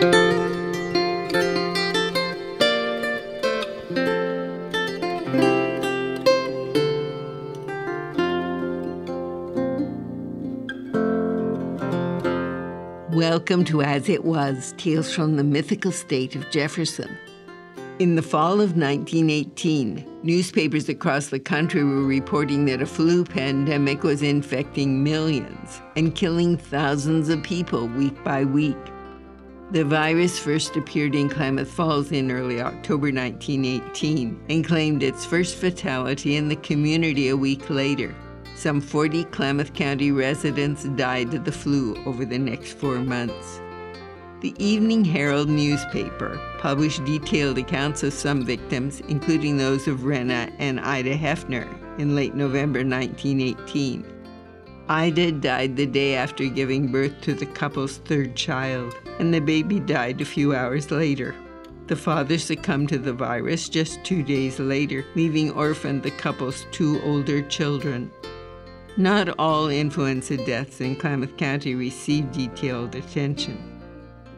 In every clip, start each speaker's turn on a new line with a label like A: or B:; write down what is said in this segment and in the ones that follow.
A: Welcome to As It Was Tales from the Mythical State of Jefferson. In the fall of 1918, newspapers across the country were reporting that a flu pandemic was infecting millions and killing thousands of people week by week. The virus first appeared in Klamath Falls in early October 1918 and claimed its first fatality in the community a week later. Some 40 Klamath County residents died of the flu over the next four months. The Evening Herald newspaper published detailed accounts of some victims, including those of Rena and Ida Hefner, in late November 1918. Ida died the day after giving birth to the couple's third child, and the baby died a few hours later. The father succumbed to the virus just two days later, leaving orphaned the couple's two older children. Not all influenza deaths in Klamath County received detailed attention.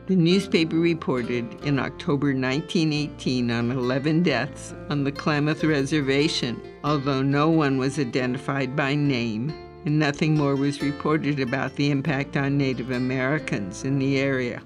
A: The newspaper reported in October 1918 on 11 deaths on the Klamath Reservation, although no one was identified by name and nothing more was reported about the impact on Native Americans in the area.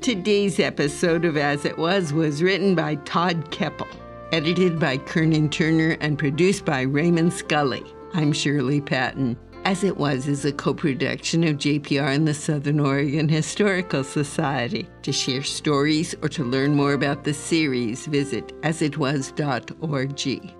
A: Today's episode of As It Was was written by Todd Kepple, edited by Kernan Turner, and produced by Raymond Scully. I'm Shirley Patton. As It Was is a co production of JPR and the Southern Oregon Historical Society. To share stories or to learn more about the series, visit asitwas.org.